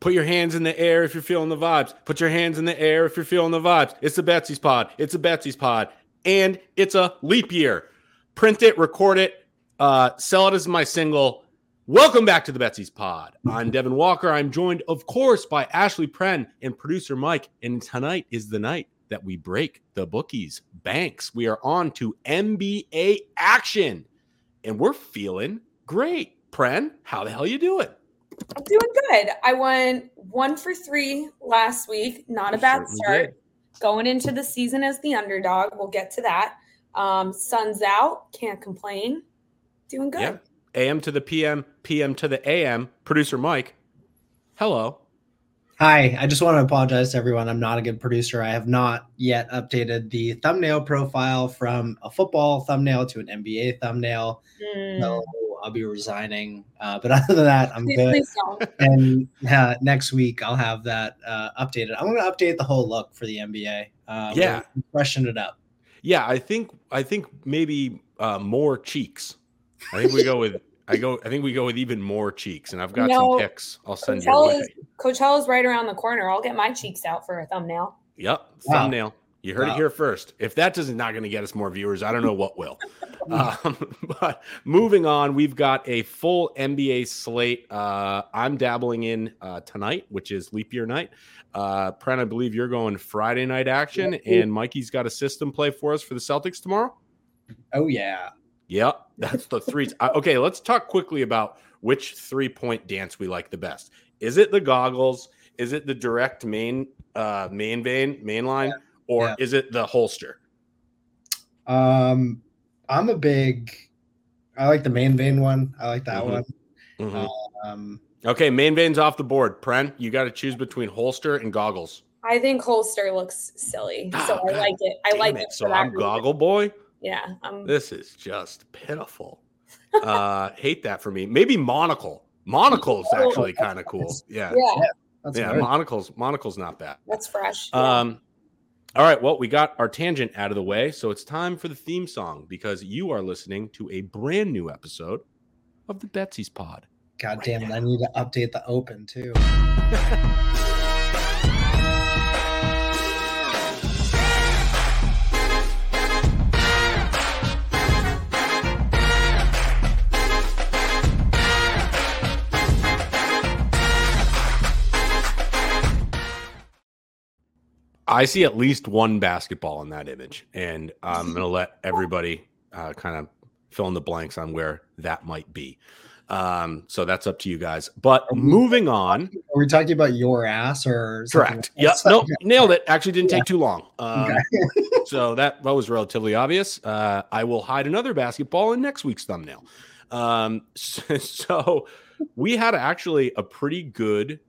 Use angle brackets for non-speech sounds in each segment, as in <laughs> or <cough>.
Put your hands in the air if you're feeling the vibes. Put your hands in the air if you're feeling the vibes. It's a Betsies pod. It's a Betsies pod. And it's a leap year. Print it, record it, uh, sell it as my single. Welcome back to the Betsies pod. I'm Devin Walker. I'm joined, of course, by Ashley Pren and producer Mike. And tonight is the night that we break the bookies banks. We are on to NBA action, and we're feeling great. Pren, how the hell you doing? I'm doing good. I went one for three last week. Not a bad start. Did. Going into the season as the underdog. We'll get to that. Um, sun's out. Can't complain. Doing good. Yeah. AM to the PM, PM to the AM. Producer Mike. Hello. Hi, I just want to apologize to everyone. I'm not a good producer. I have not yet updated the thumbnail profile from a football thumbnail to an NBA thumbnail. Mm. So I'll be resigning. Uh, but <laughs> other than that, I'm good. and uh, next week I'll have that uh, updated. I'm going to update the whole look for the NBA. Uh, yeah, freshen it up. Yeah, I think I think maybe uh, more cheeks. I think we go with I go. I think we go with even more cheeks, and I've got no, some pics. I'll send Coachella's, you. Coachella's right around the corner. I'll get my cheeks out for a thumbnail. Yep, wow. thumbnail. You heard wow. it here first. If that does not going to get us more viewers, I don't know what will. <laughs> um, but moving on, we've got a full NBA slate. Uh, I'm dabbling in uh, tonight, which is leap year night. Uh, Pren, I believe you're going Friday night action, and Mikey's got a system play for us for the Celtics tomorrow. Oh yeah, Yep, that's the three. okay, let's talk quickly about which three point dance we like the best. Is it the goggles? Is it the direct main uh main vein main line, yeah. Or yeah. is it the holster? Um, I'm a big. I like the main vein one. I like that mm-hmm. one. Mm-hmm. Um, okay, main vein's off the board. Pren, you got to choose between holster and goggles. I think holster looks silly, oh, so God. I like it. I Damn like it. it so I'm reason. goggle boy. Yeah. Um, this is just pitiful. uh, <laughs> hate that for me. Maybe monocle. Monocle's is actually kind of cool. <laughs> Yeah. Yeah. That's yeah, monocles. Monocle's not bad. That's fresh. Yeah. Um, all right. Well, we got our tangent out of the way, so it's time for the theme song because you are listening to a brand new episode of the Betsies Pod. God right damn it! Now. I need to update the open too. <laughs> I see at least one basketball in that image, and I'm going <laughs> to let everybody uh, kind of fill in the blanks on where that might be. Um, so that's up to you guys. But moving on, are we talking about your ass or correct? Yep. No, nailed it. Actually, didn't take too long. Um, okay. <laughs> so that that was relatively obvious. Uh, I will hide another basketball in next week's thumbnail. Um, so, <laughs> so we had actually a pretty good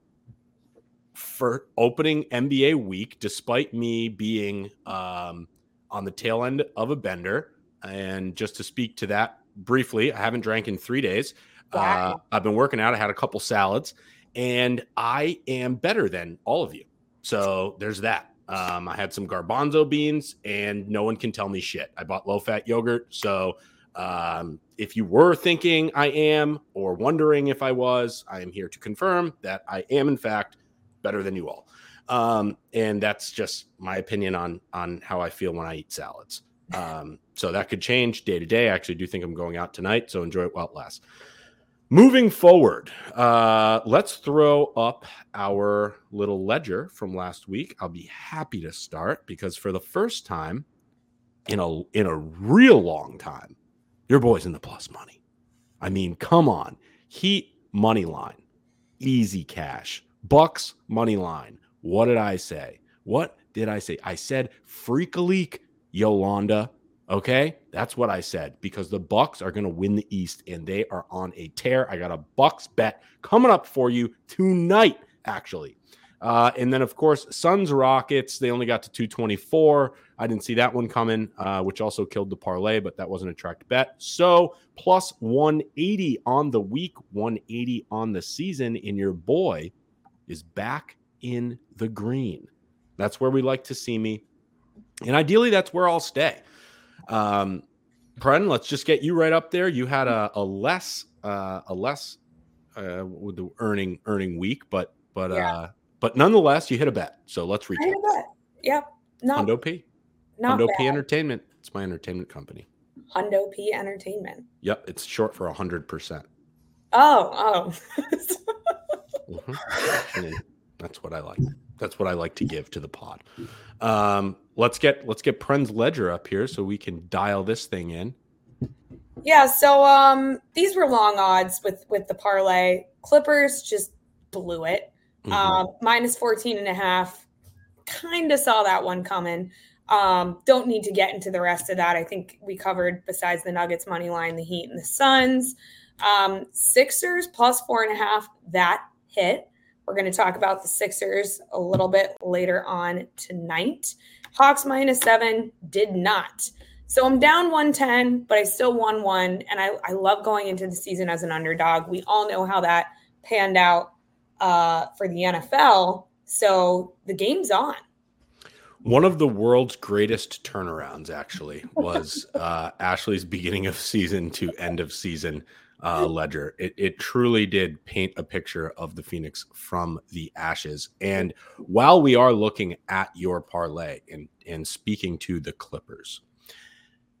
for opening NBA week, despite me being um, on the tail end of a bender. And just to speak to that briefly, I haven't drank in three days. Wow. Uh, I've been working out. I had a couple salads, and I am better than all of you. So there's that. Um, I had some garbanzo beans, and no one can tell me shit. I bought low fat yogurt. So um, if you were thinking I am or wondering if I was, I am here to confirm that I am, in fact, better than you all. Um, and that's just my opinion on on how I feel when I eat salads. Um, so that could change day to day. I actually do think I'm going out tonight, so enjoy it while it lasts. Moving forward, uh, let's throw up our little ledger from last week. I'll be happy to start because for the first time in a in a real long time, your boy's in the plus money. I mean, come on, Heat money line, easy cash. Bucks money line. What did I say? What did I say? I said freak a leak, Yolanda. Okay, that's what I said because the Bucks are going to win the East and they are on a tear. I got a Bucks bet coming up for you tonight, actually. Uh, and then, of course, Suns Rockets. They only got to 224. I didn't see that one coming, uh, which also killed the parlay, but that wasn't a tracked bet. So plus 180 on the week, 180 on the season. In your boy is back in the green. That's where we like to see me. And ideally, that's where I'll stay. Um, Pren, let's just get you right up there. You had a, a less uh, a less uh, with the earning earning week, but but yeah. uh, but nonetheless, you hit a bet. So let's recap. I hit a bet. Yep. Not Hundo P. Not Hundo bad. P Entertainment. It's my entertainment company. Hundo P Entertainment. Yep, it's short for a hundred percent. Oh, oh. <laughs> mm-hmm. That's what I like. That's what I like to give to the pod. Um, let's get let's get Pren's ledger up here so we can dial this thing in. Yeah, so um these were long odds with with the parlay. Clippers just blew it. Mm-hmm. Um, minus 14 and a half. Kind of saw that one coming. Um, don't need to get into the rest of that. I think we covered besides the Nuggets money line, the Heat and the Suns. Um, Sixers plus four and a half, that hit. We're going to talk about the Sixers a little bit later on tonight. Hawks minus seven did not. So I'm down 110, but I still won one. And I, I love going into the season as an underdog. We all know how that panned out uh, for the NFL. So the game's on. One of the world's greatest turnarounds, actually, was <laughs> uh, Ashley's beginning of season to end of season uh, ledger. It, it truly did paint a picture of the Phoenix from the ashes. And while we are looking at your parlay and, and speaking to the Clippers,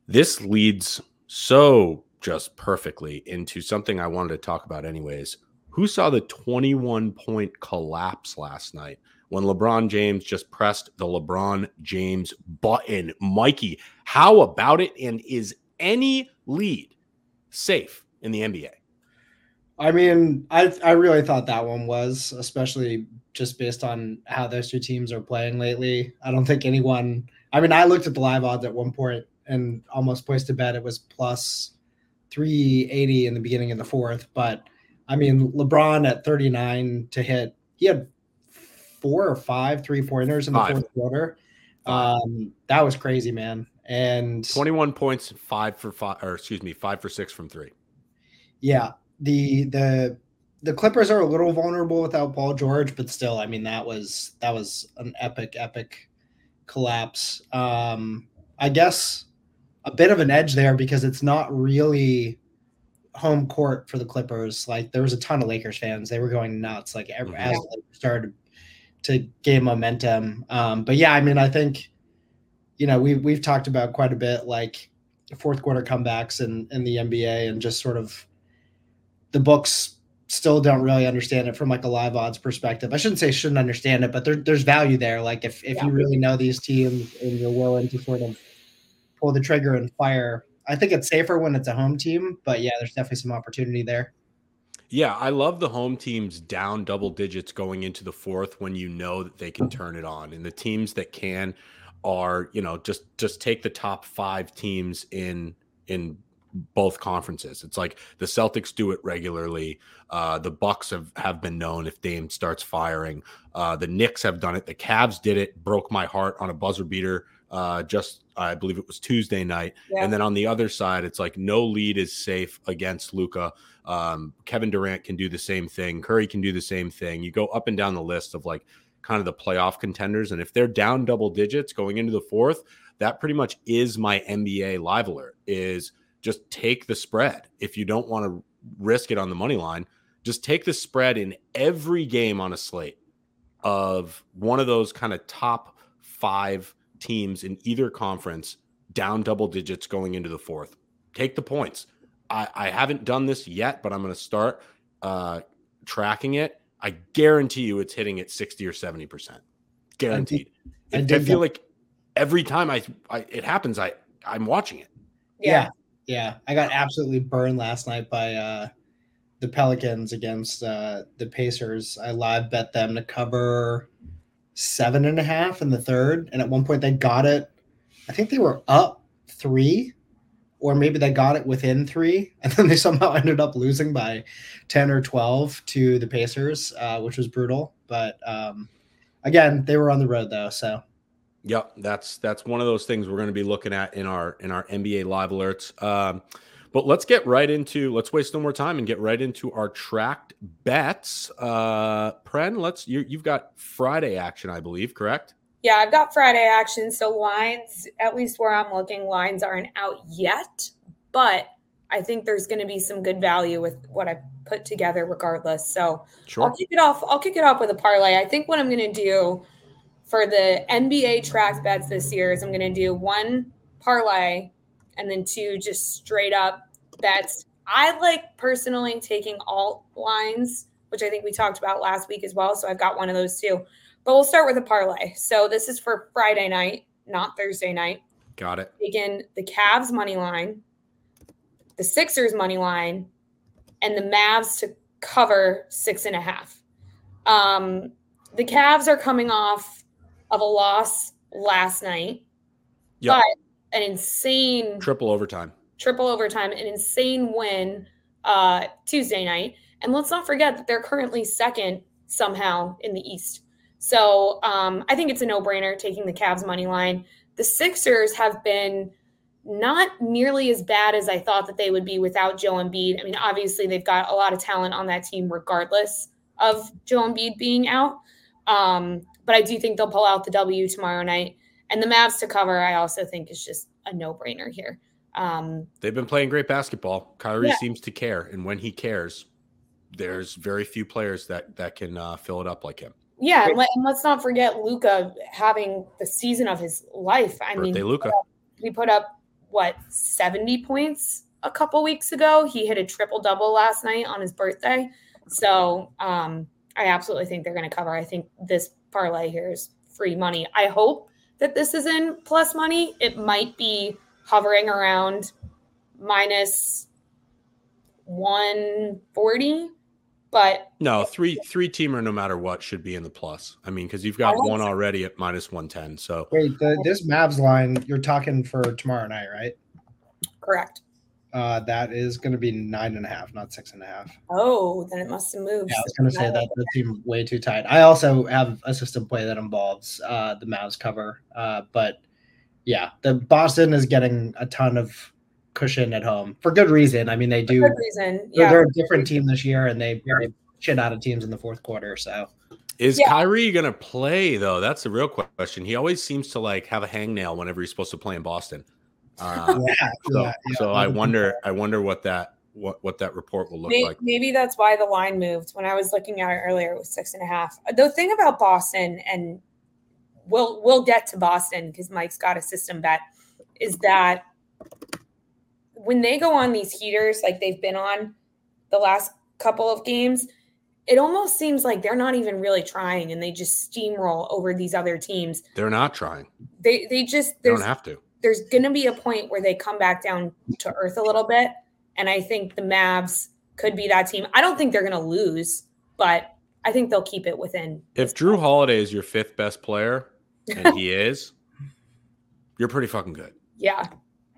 this leads so just perfectly into something I wanted to talk about, anyways. Who saw the 21 point collapse last night when LeBron James just pressed the LeBron James button? Mikey, how about it? And is any lead safe in the NBA? I mean, I I really thought that one was, especially just based on how those two teams are playing lately. I don't think anyone. I mean, I looked at the live odds at one point and almost placed a bet. It was plus 380 in the beginning of the fourth. But I mean, LeBron at 39 to hit, he had four or five three pointers in the five. fourth quarter. Um, that was crazy, man. And 21 points, five for five, or excuse me, five for six from three. Yeah. The, the, the Clippers are a little vulnerable without Paul George, but still, I mean, that was that was an epic, epic collapse. Um, I guess a bit of an edge there because it's not really home court for the Clippers. Like there was a ton of Lakers fans; they were going nuts. Like mm-hmm. as they started to gain momentum. Um, but yeah, I mean, I think you know we we've talked about quite a bit like fourth quarter comebacks in in the NBA and just sort of the books still don't really understand it from like a live odds perspective. I shouldn't say shouldn't understand it, but there, there's value there. Like if if yeah. you really know these teams and you're willing to sort of pull the trigger and fire. I think it's safer when it's a home team, but yeah, there's definitely some opportunity there. Yeah, I love the home teams down double digits going into the fourth when you know that they can turn it on. And the teams that can are, you know, just just take the top 5 teams in in both conferences. It's like the Celtics do it regularly. Uh, the Bucks have, have been known if Dame starts firing. Uh, the Knicks have done it. The Cavs did it. Broke my heart on a buzzer beater uh, just I believe it was Tuesday night. Yeah. And then on the other side, it's like no lead is safe against Luka. Um, Kevin Durant can do the same thing. Curry can do the same thing. You go up and down the list of like kind of the playoff contenders. And if they're down double digits going into the fourth, that pretty much is my NBA live alert is just take the spread. If you don't want to risk it on the money line, just take the spread in every game on a slate of one of those kind of top five teams in either conference down double digits going into the fourth. Take the points. I, I haven't done this yet, but I'm going to start uh, tracking it. I guarantee you it's hitting at 60 or 70%. Guaranteed. I, I, I feel like every time I, I, it happens, I, I'm watching it. Yeah. Yeah. I got absolutely burned last night by uh, the Pelicans against uh, the Pacers. I live bet them to cover seven and a half in the third. And at one point they got it. I think they were up three, or maybe they got it within three. <laughs> And then they somehow ended up losing by 10 or 12 to the Pacers, uh, which was brutal. But um, again, they were on the road though. So Yep, that's that's one of those things we're going to be looking at in our in our NBA live alerts. Um, but let's get right into let's waste no more time and get right into our tracked bets. Uh Pren, let's you you've got Friday action, I believe, correct? Yeah, I've got Friday action. So lines, at least where I'm looking, lines aren't out yet, but I think there's going to be some good value with what I put together regardless. So sure. I'll kick it off. I'll kick it off with a parlay. I think what I'm going to do for the NBA track bets this year is I'm going to do one parlay and then two just straight up bets. I like personally taking alt lines, which I think we talked about last week as well. So I've got one of those too. But we'll start with a parlay. So this is for Friday night, not Thursday night. Got it. Taking the Cavs money line, the Sixers money line, and the Mavs to cover six and a half. Um, the Cavs are coming off of a loss last night, yep. but an insane triple overtime, triple overtime, an insane win uh, Tuesday night. And let's not forget that they're currently second somehow in the East. So um, I think it's a no brainer taking the Cavs money line. The Sixers have been not nearly as bad as I thought that they would be without Joe Embiid. I mean, obviously they've got a lot of talent on that team, regardless of Joe Embiid being out. Um, but I do think they'll pull out the W tomorrow night. And the Mavs to cover, I also think is just a no brainer here. Um, They've been playing great basketball. Kyrie yeah. seems to care, and when he cares, there's very few players that that can uh, fill it up like him. Yeah, and, let, us not forget Luka having the season of his life. I Birthday mean, Luka. He put up what 70 points a couple weeks ago. He hit a triple double last night on his birthday. So um, I absolutely think they're going to cover. I think this parlay here is free money. I hope that this is in plus money. It might be hovering around minus 140 but no three three teamer no matter what should be in the plus i mean because you've got one already at minus 110 so wait the, this mavs line you're talking for tomorrow night right correct uh that is going to be nine and a half not six and a half oh then it must have moved yeah i was going to say that the team way too tight i also have a system play that involves uh the mavs cover uh but yeah the boston is getting a ton of cushion at home for good reason. I mean, they do. For good reason. Yeah. They're, they're, a different team this year, and they, they shit out of teams in the fourth quarter. So. Is yeah. Kyrie gonna play though? That's the real question. He always seems to like have a hangnail whenever he's supposed to play in Boston. Uh, yeah, so, yeah, so I wonder, I wonder what that what what that report will look maybe, like. Maybe that's why the line moved. When I was looking at it earlier, it was six and a half. The thing about Boston, and we'll we'll get to Boston because Mike's got a system bet, is that when they go on these heaters like they've been on the last couple of games, it almost seems like they're not even really trying and they just steamroll over these other teams. They're not trying. They they just they don't have to. There's going to be a point where they come back down to earth a little bit, and I think the Mavs could be that team. I don't think they're going to lose, but I think they'll keep it within. If Jrue Holiday is your fifth best player, and he <laughs> is, you're pretty fucking good. Yeah,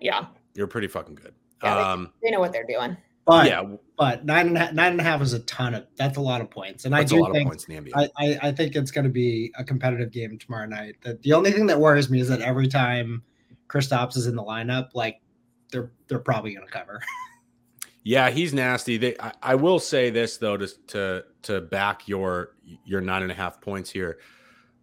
yeah. You're pretty fucking good. Yeah, um, they, they, know what they're doing. But yeah, but nine and a half, nine and a half is a ton of that's a lot of points, and I do think I, I, I think it's going to be a competitive game tomorrow night. The, the only thing that worries me is that every time Kristaps is in the lineup, like they're they're probably going to cover. <laughs> yeah, he's nasty. They, I, I, will say this though, to to to back your your nine and a half points here.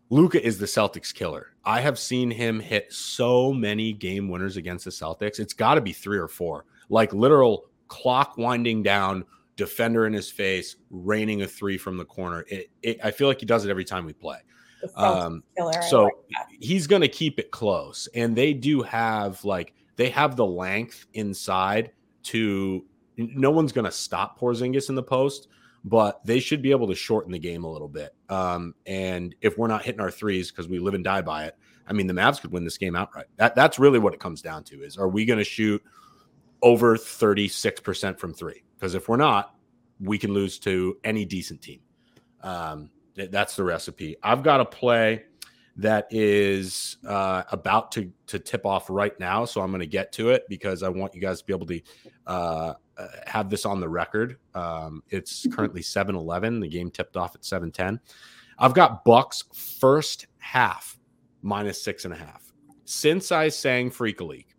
Luka is the Celtics killer. I have seen him hit so many game winners against the Celtics. It's got to be three or four, like literal clock winding down, defender in his face, raining a three from the corner. It, it I feel like he does it every time we play. Um, so like he's going to keep it close, and they do have like they have the length inside to. No one's going to stop Porzingis in the post, but they should be able to shorten the game a little bit. Um, and if we're not hitting our threes because we live and die by it, I mean, the Mavs could win this game outright. That that's really what it comes down to: is are we going to shoot over thirty six percent from three? Because if we're not, we can lose to any decent team. Um, that's the recipe. I've got a play that is uh, about to to tip off right now, so I'm going to get to it because I want you guys to be able to uh, uh, have this on the record. Um, it's mm-hmm. currently 7 11. The game tipped off at 7 10. I've got Bucks first half minus six and a half. Since I sang Freak League,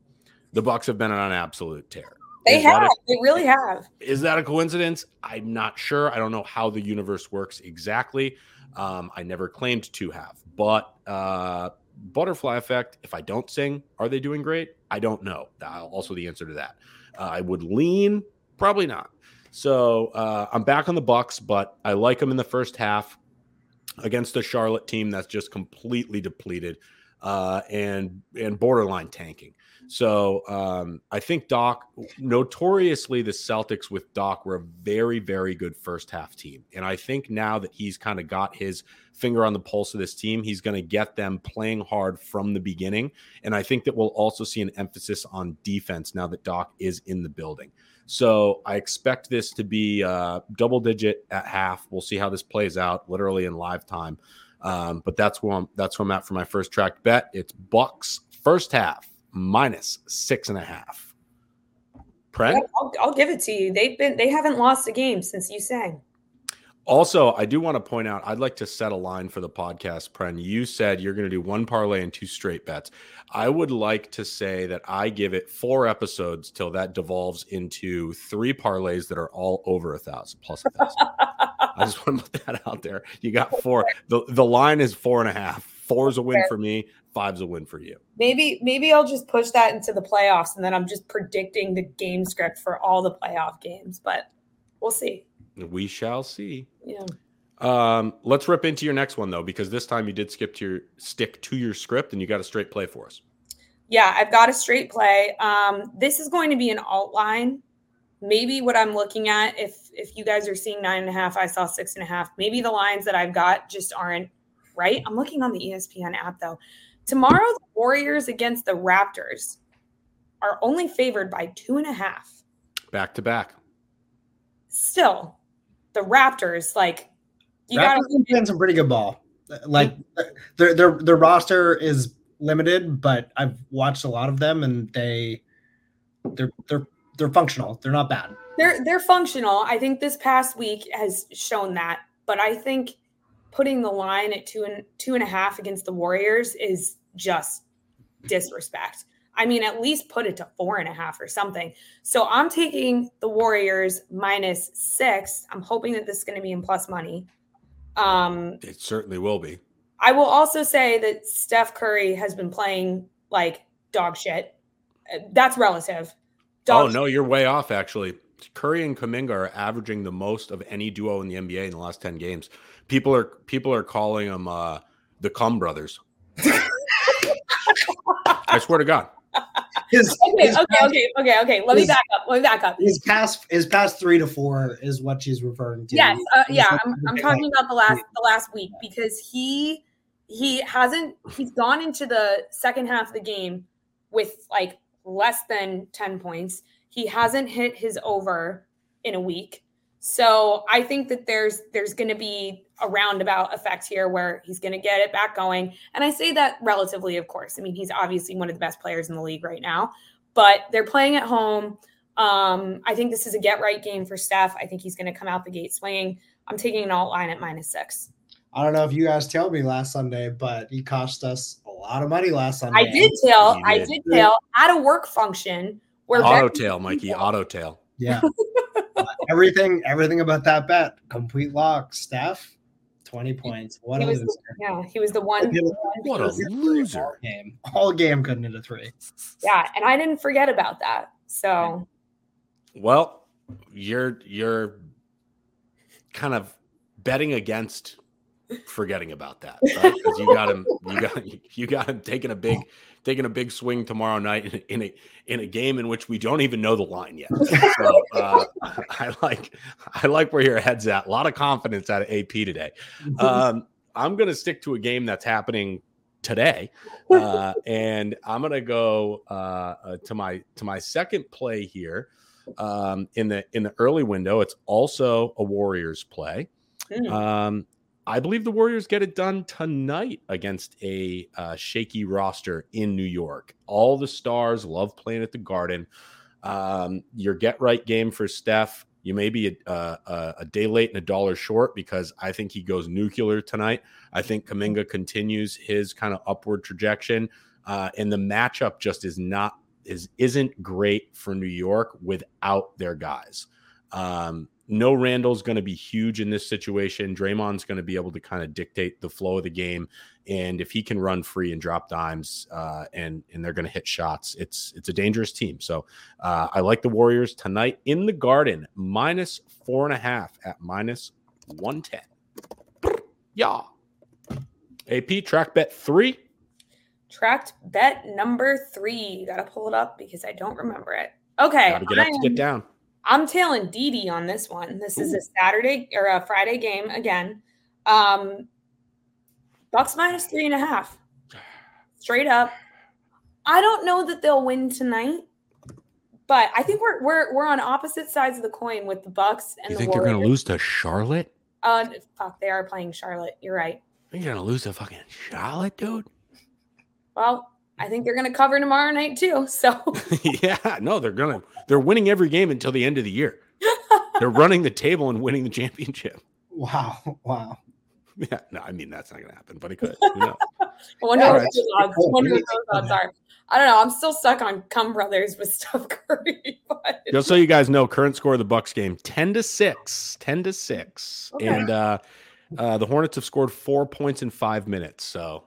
the Bucks have been on an absolute tear. They have. A, they really have. Is that a coincidence? I'm not sure. I don't know how the universe works exactly. Um, I never claimed to have, but uh, butterfly effect. If I don't sing, are they doing great? I don't know. Also, the answer to that. Uh, I would lean, probably not. So uh, I'm back on the Bucks, but I like them in the first half against the Charlotte team that's just completely depleted uh, and and borderline tanking. So um, I think Doc, notoriously, the Celtics with Doc were a very, very good first half team. And I think now that he's kind of got his finger on the pulse of this team, he's going to get them playing hard from the beginning. And I think that we'll also see an emphasis on defense now that Doc is in the building. So I expect this to be uh, double digit at half. We'll see how this plays out, literally in live time. Um, but that's where I'm, that's where I'm at for my first track bet. It's Bucks first half minus six and a half. Pren? Yeah, I'll, I'll, give it to you. They've been they haven't lost a game since you sang. Also, I do want to point out, I'd like to set a line for the podcast, Pren. You said you're going to do one parlay and two straight bets. I would like to say that I give it four episodes till that devolves into three parlays that are all over a thousand plus a thousand. <laughs> I just want to put that out there. You got four. The the line is four and a half. Four is a win for me. Five's a win for you. Maybe maybe I'll just push that into the playoffs, and then I'm just predicting the game script for all the playoff games. But we'll see. We shall see. Yeah. Um, let's rip into your next one though, because this time you did skip to your stick to your script and you got a straight play for us. Yeah, I've got a straight play. Um, this is going to be an alt line. Maybe what I'm looking at, if if you guys are seeing nine and a half, I saw six and a half. Maybe the lines that I've got just aren't right. I'm looking on the ESPN app though. Tomorrow, the Warriors against the Raptors are only favored by two and a half. Back to back. Still, the Raptors, like you got playing some pretty good ball. Like their their their roster is limited, but I've watched a lot of them and they they're they're they're functional. They're not bad. They're they're functional. I think this past week has shown that. But I think putting the line at two and two and a half against the Warriors is just disrespect. I mean, at least put it to four and a half or something. So I'm taking the Warriors minus six. I'm hoping that this is going to be in plus money. Um, it certainly will be. I will also say that Steph Curry has been playing like dog shit. That's relative. Dog oh, no, you're way off, actually. Curry and Kuminga are averaging the most of any duo in the NBA in the last 10 games. People are people are calling them uh, the Cum brothers. I swear to God. His, okay, his okay, past, okay, okay, okay. Let his, me back up. Let me back up. His past, his past three to four is what she's referring to. Yes, uh, yeah. I'm, I'm talking about the last the last week because he he hasn't he's gone into the second half of the game with like less than ten points. He hasn't hit his over in a week. So I think that there's there's going to be a roundabout effect here where he's going to get it back going. And I say that relatively, of course. I mean, he's obviously one of the best players in the league right now, but they're playing at home. Um, I think this is a get right game for Steph. I think he's going to come out the gate swinging. I'm taking an alt line at minus six. I don't know if you guys told me last Sunday, but he cost us a lot of money last Sunday. I did tell. I did tell at a work function where auto tail, Mikey, auto tail. Yeah. <laughs> Uh, everything, everything about that bet, complete lock. Steph, twenty points. What he a loser! The, yeah, he was the one. What a loser! All game, all game couldn't hit a three. Yeah, and I didn't forget about that. So, well, you're you're kind of betting against forgetting about that, right? Because you got him, you got <laughs> you got him taking a big taking a big swing tomorrow night in, in, a in a game in which we don't even know the line yet. <laughs> So uh, <laughs> I like I like where your head's at. A lot of confidence out of AP today. Um, I'm going to stick to a game that's happening today, uh, and I'm going to go uh, uh, to my to my second play here um, in the in the early window. It's also a Warriors play. Mm. Um, I believe the Warriors get it done tonight against a uh, shaky roster in New York. All the stars love playing at the Garden. Um, your get right game for Steph. You may be a, a, a, day late and a dollar short because I think he goes nuclear tonight. I think Kuminga continues his kind of upward trajectory, uh, and the matchup just is not is isn't great for New York without their guys. Um, no Randle's going to be huge in this situation. Draymond's going to be able to kind of dictate the flow of the game, and if he can run free and drop dimes, uh, and and they're going to hit shots, it's it's a dangerous team. So uh, I like the Warriors tonight in the Garden, minus four and a half at minus one ten. Yeah. AP track bet three. Tracked bet number three. Got to pull it up because I don't remember it. Okay. Got to get up to get down. I'm tailing Didi on this one. This Ooh. is a Saturday or a Friday game again. Um, Bucks minus three and a half. Straight up. I don't know that they'll win tonight, but I think we're we're we're on opposite sides of the coin with the Bucks and you the think Warriors. they're going to lose to Charlotte? Uh, fuck, they are playing Charlotte. You're right. You're going to lose to fucking Charlotte, dude. Well, I think they're going to cover tomorrow night too. So <laughs> yeah, no, they're going to they're winning every game until the end of the year. they're running the table and winning the championship. Wow! Wow! Yeah, no, I mean that's not going to happen, but it could. <laughs> I wonder, yeah, what, those odds, wonder what those odds are. I don't know. I'm still stuck on Cum Brothers with Steph Curry. <laughs> But... Just so you guys know, current score of the Bucks game: ten to six. Ten to six. Okay. And uh, uh, the Hornets have scored four points in five minutes. So,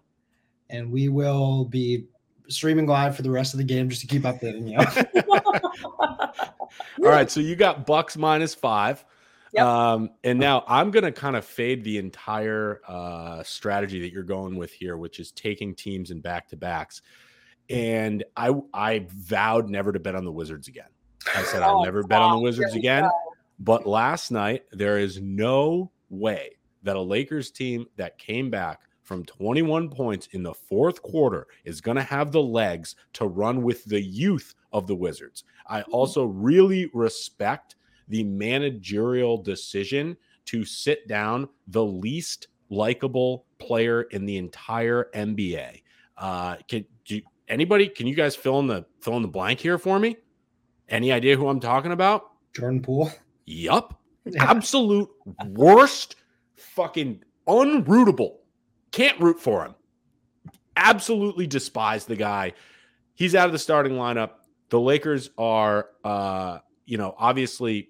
and we will be streaming live for the rest of the game just to keep updating you. <laughs> All right, so you got Bucks minus five. Yep. Um, and now I'm going to kind of fade the entire uh, strategy that you're going with here, which is taking teams and back to backs. And I I vowed never to bet on the Wizards again. I said I'll oh, never bet on the Wizards again. But last night there is no way that a Lakers team that came back from 21 points in the fourth quarter is going to have the legs to run with the youth of the Wizards. I mm-hmm. also really respect the managerial decision to sit down the least likable player in the entire NBA. Uh, can do anybody? Can you guys fill in the fill in the blank here for me? Any idea who I'm talking about? Jordan Poole. Yup. <laughs> Absolute worst, fucking unrootable can't root for him. Absolutely despise the guy. He's out of the starting lineup. The Lakers are, uh, you know, obviously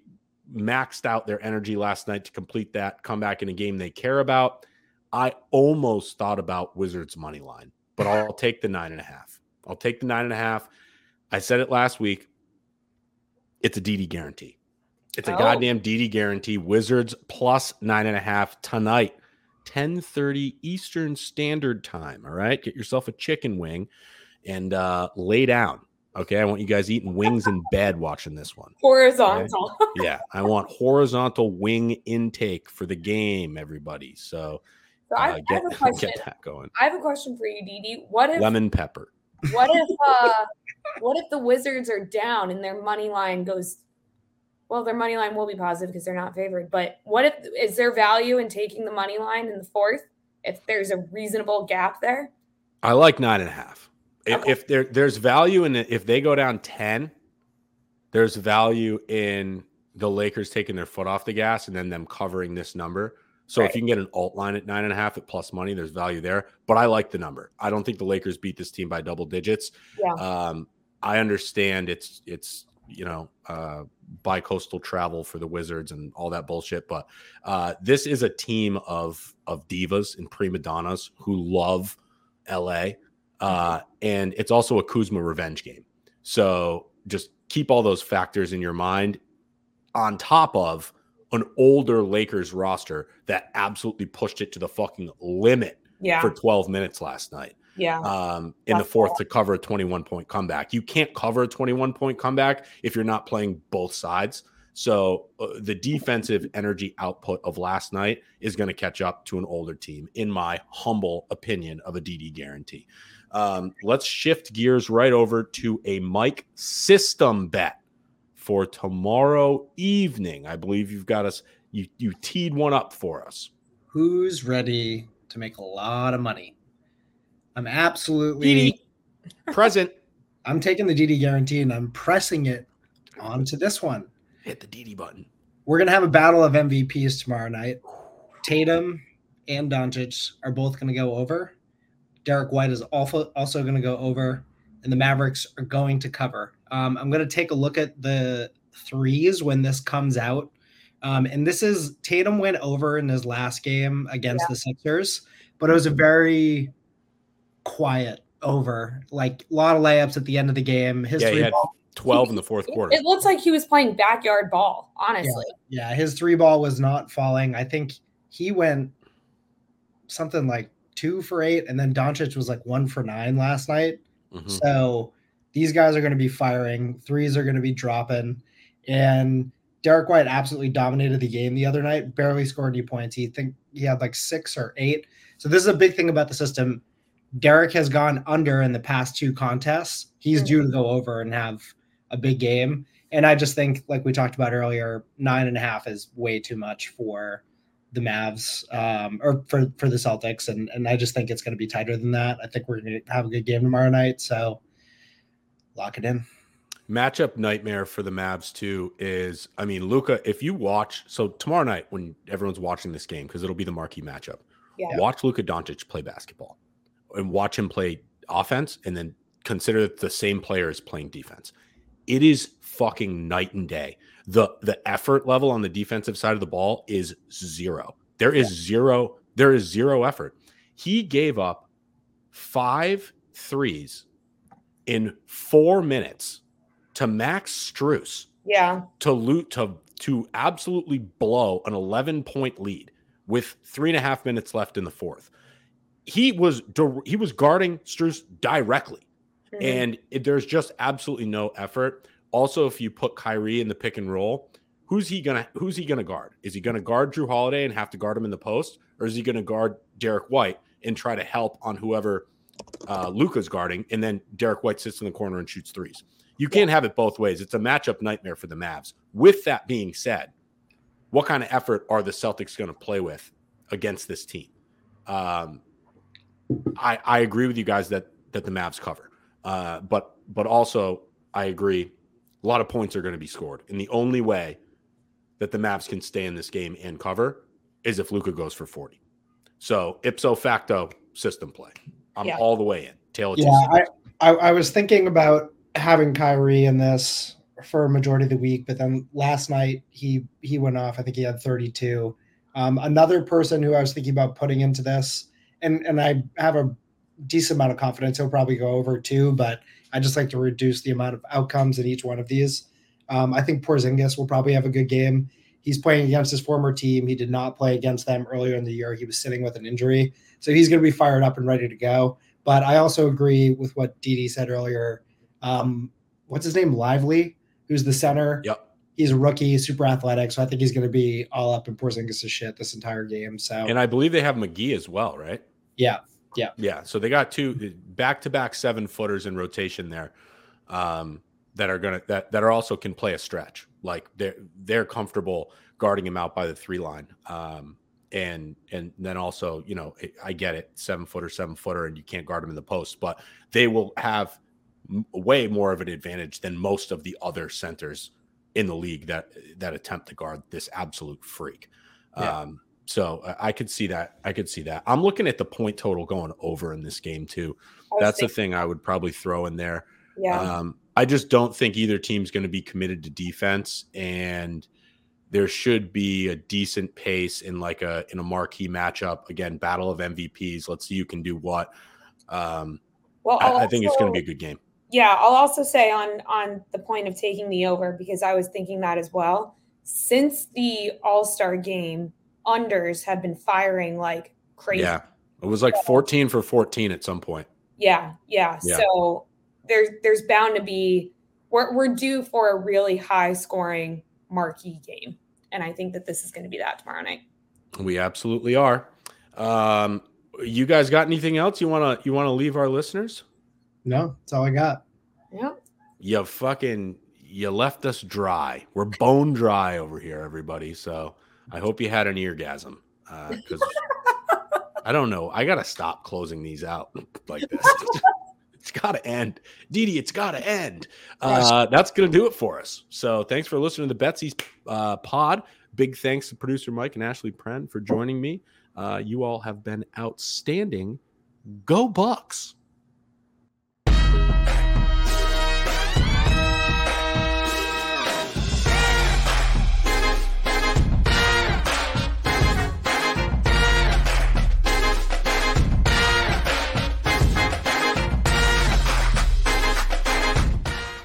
maxed out their energy last night to complete that comeback in a game they care about. I almost thought about Wizards money line, but I'll <laughs> take the nine and a half. I'll take the nine and a half. I said it last week. It's a DD guarantee. It's a oh. goddamn DD guarantee. Wizards plus nine and a half tonight. 10:30 Eastern Standard Time. All right, get yourself a chicken wing and uh, lay down. Okay, I want you guys eating wings in bed watching this one. Horizontal. <laughs> Yeah, I want horizontal wing intake for the game, everybody. So, so uh, get, <laughs> get that going. I have a question for you, Didi. What if lemon pepper? What if uh, <laughs> what if the Wizards are down and their money line goes well, their money line will be positive because they're not favored. But what if is there value in taking the money line in the fourth if there's a reasonable gap there? I like nine and a half. If, okay. if there there's value in it, if they go down ten, there's value in the Lakers taking their foot off the gas and then them covering this number. So right. if you can get an alt line at nine and a half at plus money, there's value there. But I like the number. I don't think the Lakers beat this team by double digits. Yeah. Um, I understand it's it's you know uh, bi-coastal travel for the Wizards and all that bullshit. But uh, this is a team of of divas and prima donnas who love LA, uh, and it's also a Kuzma revenge game. So just keep all those factors in your mind, on top of an older Lakers roster that absolutely pushed it to the fucking limit yeah. for 12 minutes last night yeah. Um, in That's the fourth cool. to cover a 21 point comeback. You can't cover a 21 point comeback if you're not playing both sides. So uh, the defensive energy output of last night is going to catch up to an older team, in my humble opinion of a DD guarantee. Um, let's shift gears right over to a Mike system bet for tomorrow evening. I believe you've got us. You you teed one up for us. Who's ready to make a lot of money? I'm absolutely <laughs> present. I'm taking the DD guarantee and I'm pressing it onto this one. Hit the DD button. We're gonna have a battle of MVPs tomorrow night. Tatum and Doncic are both gonna go over. Derrick White is also also gonna go over, and the Mavericks are going to cover. Um, I'm gonna take a look at the threes when this comes out. Um, and this is Tatum went over in his last game against yeah. the Sixers, but it was a very quiet over, like a lot of layups at the end of the game. His yeah, three ball, 12 in the fourth quarter. It looks like he was playing backyard ball, honestly. Yeah, yeah, his three ball was not falling. I think he went something like two for eight, and then Doncic was like one for nine last night. Mm-hmm. So these guys are going to be firing, threes are going to be dropping, and Derrick White absolutely dominated the game the other night. Barely scored any points. He think he had like six or eight. So this is a big thing about the system. Derrick has gone under in the past two contests. He's mm-hmm. due to go over and have a big game. And I just think, like we talked about earlier, nine and a half is way too much for the Mavs um, or for for the Celtics, and and I just think it's going to be tighter than that. I think we're going to have a good game tomorrow night, so lock it in. Matchup nightmare for the Mavs too is, I mean, Luka, If you watch, so tomorrow night when everyone's watching this game because it'll be the marquee matchup, yeah. watch Luka Doncic play basketball and watch him play offense, and then consider that the same player is playing defense it is fucking night and day. The the effort level on the defensive side of the ball is zero. There is zero, there is zero effort. He gave up five threes in four minutes to Max Strus. Yeah. To loot to to absolutely blow an 11 point lead with three and a half minutes left in the fourth. He was he was guarding Strus directly. Mm-hmm. And it, there's just absolutely no effort. Also, if you put Kyrie in the pick and roll, who's he gonna who's he gonna guard? Is he gonna guard Jrue Holiday and have to guard him in the post, or is he gonna guard Derrick White and try to help on whoever uh, Luka's guarding, and then Derrick White sits in the corner and shoots threes? You can't have it both ways. It's a matchup nightmare for the Mavs. With that being said, what kind of effort are the Celtics going to play with against this team? Um, I, I agree with you guys that that the Mavs cover. Uh, but but also I agree, a lot of points are going to be scored, and the only way that the Mavs can stay in this game and cover is if Luka goes for forty. So ipso facto system play. I'm yeah. all the way in. Tail yeah, I, I, I was thinking about having Kyrie in this for a majority of the week, but then last night he he went off. I think he had 32. Um, another person who I was thinking about putting into this, and and I have a decent amount of confidence. He'll probably go over too, but I just like to reduce the amount of outcomes in each one of these. Um, I think Porzingis will probably have a good game. He's playing against his former team. He did not play against them earlier in the year. He was sitting with an injury, so he's going to be fired up and ready to go. But I also agree with what Didi said earlier. Um, what's his name? Lively, who's the center. Yep. He's a rookie, super athletic, so I think he's going to be all up in Porzingis' shit this entire game. So, and I believe they have McGee as well, right? Yeah, yeah. Yeah. So they got two back to back seven footers in rotation there um, that are gonna that that are also can play a stretch. Like they're they're comfortable guarding him out by the three line. Um, and and then also, you know, I get it, seven footer, seven footer, and you can't guard him in the post, but they will have way more of an advantage than most of the other centers in the league that that attempt to guard this absolute freak. Yeah. Um, so I could see that. I could see that. I'm looking at the point total going over in this game too. That's the thing I would probably throw in there. Yeah. Um, I just don't think either team's going to be committed to defense, and there should be a decent pace in like a in a marquee matchup. Again, battle of MVPs. Let's see who can do what. Um, well, I, also, I think it's going to be a good game. Yeah, I'll also say on on the point of taking the over because I was thinking that as well. Since the All Star game, unders have been firing like crazy. Yeah. It was like 14 for 14 at some point. Yeah, yeah. yeah. So there's there's bound to be we're we're due for a really high scoring marquee game. And I think that this is going to be that tomorrow night. We absolutely are. Um, you guys got anything else you wanna you wanna leave our listeners? No, that's all I got. Yeah. You fucking you left us dry. We're bone dry over here, everybody. So I hope you had an eargasm because uh, <laughs> I don't know. I gotta stop closing these out <laughs> like this. <laughs> it's gotta end, Didi. It's gotta end. Uh, that's gonna do it for us. So thanks for listening to the Betsies uh, pod. Big thanks to producer Mike and Ashley Pren for joining me. Uh, you all have been outstanding. Go Bucks.